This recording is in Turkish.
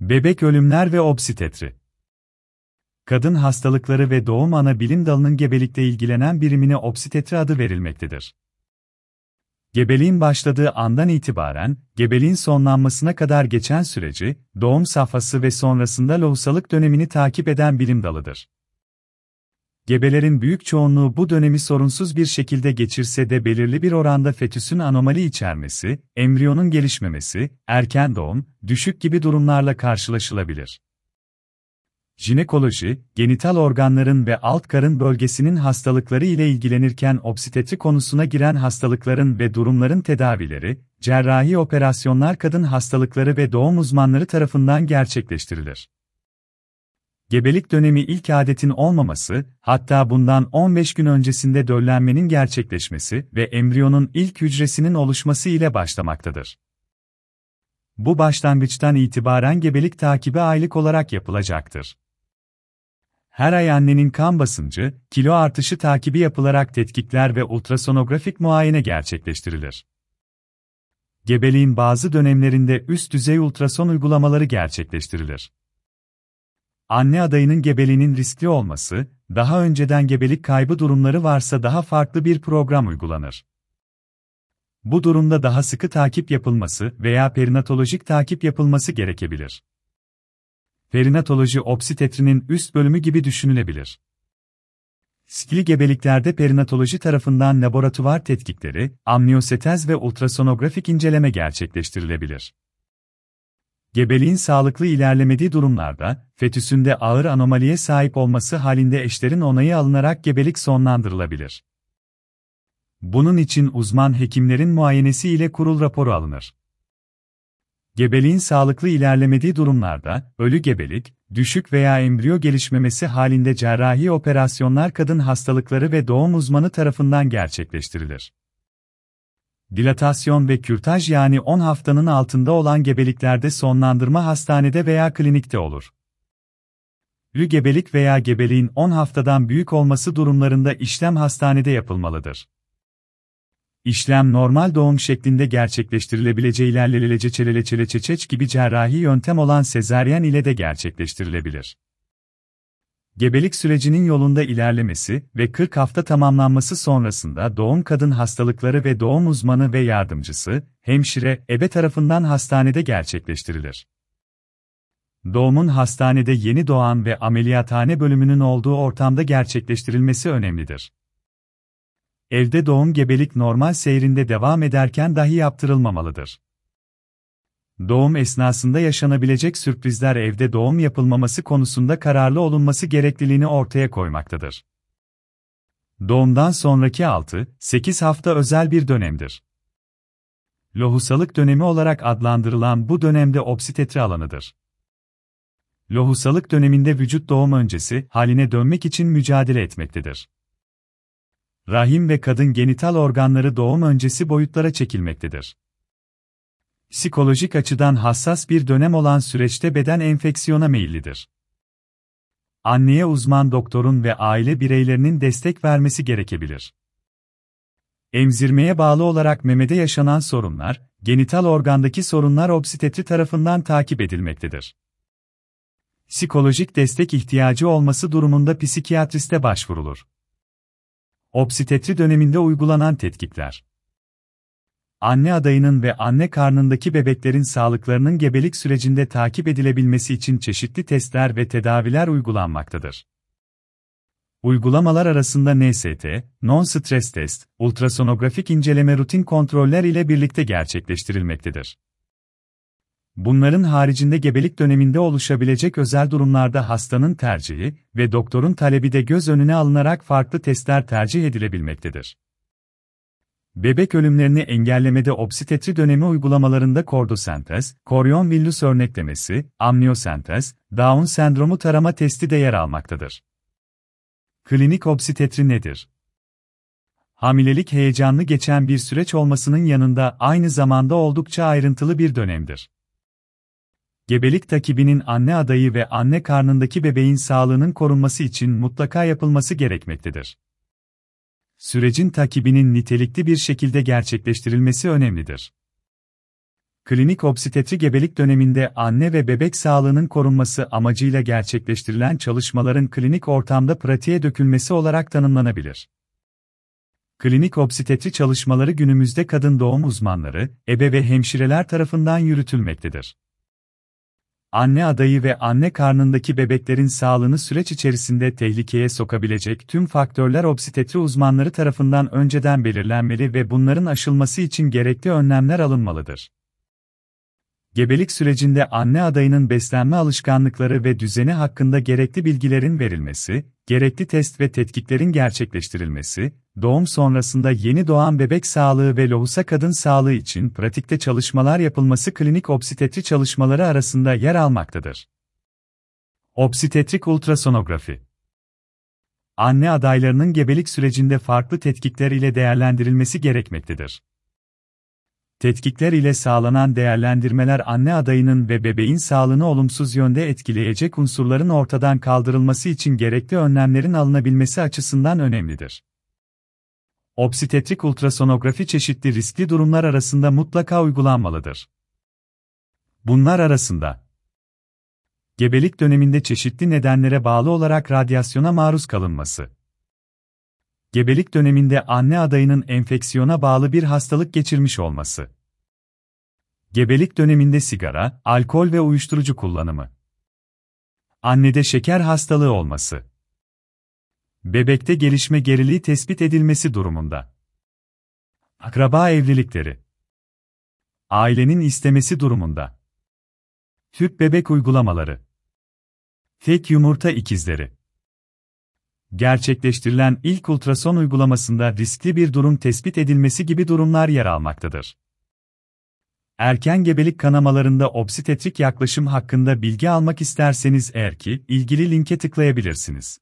Bebek ölümler ve obstetri. Kadın hastalıkları ve doğum ana bilim dalının gebelikle ilgilenen birimine obstetri adı verilmektedir. Gebeliğin başladığı andan itibaren, gebeliğin sonlanmasına kadar geçen süreci, doğum safhası ve sonrasında lohusalık dönemini takip eden bilim dalıdır. Gebelerin büyük çoğunluğu bu dönemi sorunsuz bir şekilde geçirse de belirli bir oranda fetüsün anomali içermesi, embriyonun gelişmemesi, erken doğum, düşük gibi durumlarla karşılaşılabilir. Jinekoloji, genital organların ve alt karın bölgesinin hastalıkları ile ilgilenirken obstetri konusuna giren hastalıkların ve durumların tedavileri, cerrahi operasyonlar kadın hastalıkları ve doğum uzmanları tarafından gerçekleştirilir. Gebelik dönemi ilk adetin olmaması, hatta bundan 15 gün öncesinde döllenmenin gerçekleşmesi ve embriyonun ilk hücresinin oluşması ile başlamaktadır. Bu başlangıçtan itibaren gebelik takibi aylık olarak yapılacaktır. Her ay annenin kan basıncı, kilo artışı takibi yapılarak tetkikler ve ultrasonografik muayene gerçekleştirilir. Gebeliğin bazı dönemlerinde üst düzey ultrason uygulamaları gerçekleştirilir. Anne adayının gebeliğinin riskli olması, daha önceden gebelik kaybı durumları varsa daha farklı bir program uygulanır. Bu durumda daha sıkı takip yapılması veya perinatolojik takip yapılması gerekebilir. Perinatoloji obstetrinin üst bölümü gibi düşünülebilir. Skili gebeliklerde perinatoloji tarafından laboratuvar tetkikleri, amniyosetez ve ultrasonografik inceleme gerçekleştirilebilir. Gebeliğin sağlıklı ilerlemediği durumlarda, fetüsünde ağır anomaliye sahip olması halinde eşlerin onayı alınarak gebelik sonlandırılabilir. Bunun için uzman hekimlerin muayenesi ile kurul raporu alınır. Gebeliğin sağlıklı ilerlemediği durumlarda, ölü gebelik, düşük veya embriyo gelişmemesi halinde cerrahi operasyonlar kadın hastalıkları ve doğum uzmanı tarafından gerçekleştirilir. Dilatasyon ve kürtaj yani 10 haftanın altında olan gebeliklerde sonlandırma hastanede veya klinikte olur. Ölü gebelik veya gebeliğin 10 haftadan büyük olması durumlarında işlem hastanede yapılmalıdır. İşlem normal doğum şeklinde gerçekleştirilebileceği ilerlelece çelele çeçeç gibi cerrahi yöntem olan sezaryen ile de gerçekleştirilebilir. Gebelik sürecinin yolunda ilerlemesi ve 40 hafta tamamlanması sonrasında doğum kadın hastalıkları ve doğum uzmanı ve yardımcısı, hemşire, ebe tarafından hastanede gerçekleştirilir. Doğumun hastanede yeni doğan ve ameliyathane bölümünün olduğu ortamda gerçekleştirilmesi önemlidir. Evde doğum gebelik normal seyrinde devam ederken dahi yaptırılmamalıdır. Doğum esnasında yaşanabilecek sürprizler evde doğum yapılmaması konusunda kararlı olunması gerekliliğini ortaya koymaktadır. Doğumdan sonraki 6-8 hafta özel bir dönemdir. Lohusalık dönemi olarak adlandırılan bu dönemde obstetri alanıdır. Lohusalık döneminde vücut doğum öncesi haline dönmek için mücadele etmektedir. Rahim ve kadın genital organları doğum öncesi boyutlara çekilmektedir. Psikolojik açıdan hassas bir dönem olan süreçte beden enfeksiyona meyillidir. Anneye uzman doktorun ve aile bireylerinin destek vermesi gerekebilir. Emzirmeye bağlı olarak memede yaşanan sorunlar, genital organdaki sorunlar obstetri tarafından takip edilmektedir. Psikolojik destek ihtiyacı olması durumunda psikiyatriste başvurulur. Obstetri döneminde uygulanan tetkikler anne adayının ve anne karnındaki bebeklerin sağlıklarının gebelik sürecinde takip edilebilmesi için çeşitli testler ve tedaviler uygulanmaktadır. Uygulamalar arasında NST, non-stress test, ultrasonografik inceleme rutin kontroller ile birlikte gerçekleştirilmektedir. Bunların haricinde gebelik döneminde oluşabilecek özel durumlarda hastanın tercihi ve doktorun talebi de göz önüne alınarak farklı testler tercih edilebilmektedir. Bebek ölümlerini engellemede obstetri dönemi uygulamalarında kordosentez, koryon villus örneklemesi, amniyosentez, Down sendromu tarama testi de yer almaktadır. Klinik obstetri nedir? Hamilelik heyecanlı geçen bir süreç olmasının yanında aynı zamanda oldukça ayrıntılı bir dönemdir. Gebelik takibinin anne adayı ve anne karnındaki bebeğin sağlığının korunması için mutlaka yapılması gerekmektedir sürecin takibinin nitelikli bir şekilde gerçekleştirilmesi önemlidir. Klinik obstetri gebelik döneminde anne ve bebek sağlığının korunması amacıyla gerçekleştirilen çalışmaların klinik ortamda pratiğe dökülmesi olarak tanımlanabilir. Klinik obstetri çalışmaları günümüzde kadın doğum uzmanları, ebe ve hemşireler tarafından yürütülmektedir. Anne adayı ve anne karnındaki bebeklerin sağlığını süreç içerisinde tehlikeye sokabilecek tüm faktörler obstetri uzmanları tarafından önceden belirlenmeli ve bunların aşılması için gerekli önlemler alınmalıdır. Gebelik sürecinde anne adayının beslenme alışkanlıkları ve düzeni hakkında gerekli bilgilerin verilmesi, gerekli test ve tetkiklerin gerçekleştirilmesi, doğum sonrasında yeni doğan bebek sağlığı ve lohusa kadın sağlığı için pratikte çalışmalar yapılması klinik obstetri çalışmaları arasında yer almaktadır. Obstetrik ultrasonografi Anne adaylarının gebelik sürecinde farklı tetkikler ile değerlendirilmesi gerekmektedir. Tetkikler ile sağlanan değerlendirmeler anne adayının ve bebeğin sağlığını olumsuz yönde etkileyecek unsurların ortadan kaldırılması için gerekli önlemlerin alınabilmesi açısından önemlidir. Obstetrik ultrasonografi çeşitli riskli durumlar arasında mutlaka uygulanmalıdır. Bunlar arasında gebelik döneminde çeşitli nedenlere bağlı olarak radyasyona maruz kalınması, gebelik döneminde anne adayının enfeksiyona bağlı bir hastalık geçirmiş olması, gebelik döneminde sigara, alkol ve uyuşturucu kullanımı, annede şeker hastalığı olması, bebekte gelişme geriliği tespit edilmesi durumunda, akraba evlilikleri, ailenin istemesi durumunda, tüp bebek uygulamaları, tek yumurta ikizleri, gerçekleştirilen ilk ultrason uygulamasında riskli bir durum tespit edilmesi gibi durumlar yer almaktadır. Erken gebelik kanamalarında obstetrik yaklaşım hakkında bilgi almak isterseniz eğer ki ilgili linke tıklayabilirsiniz.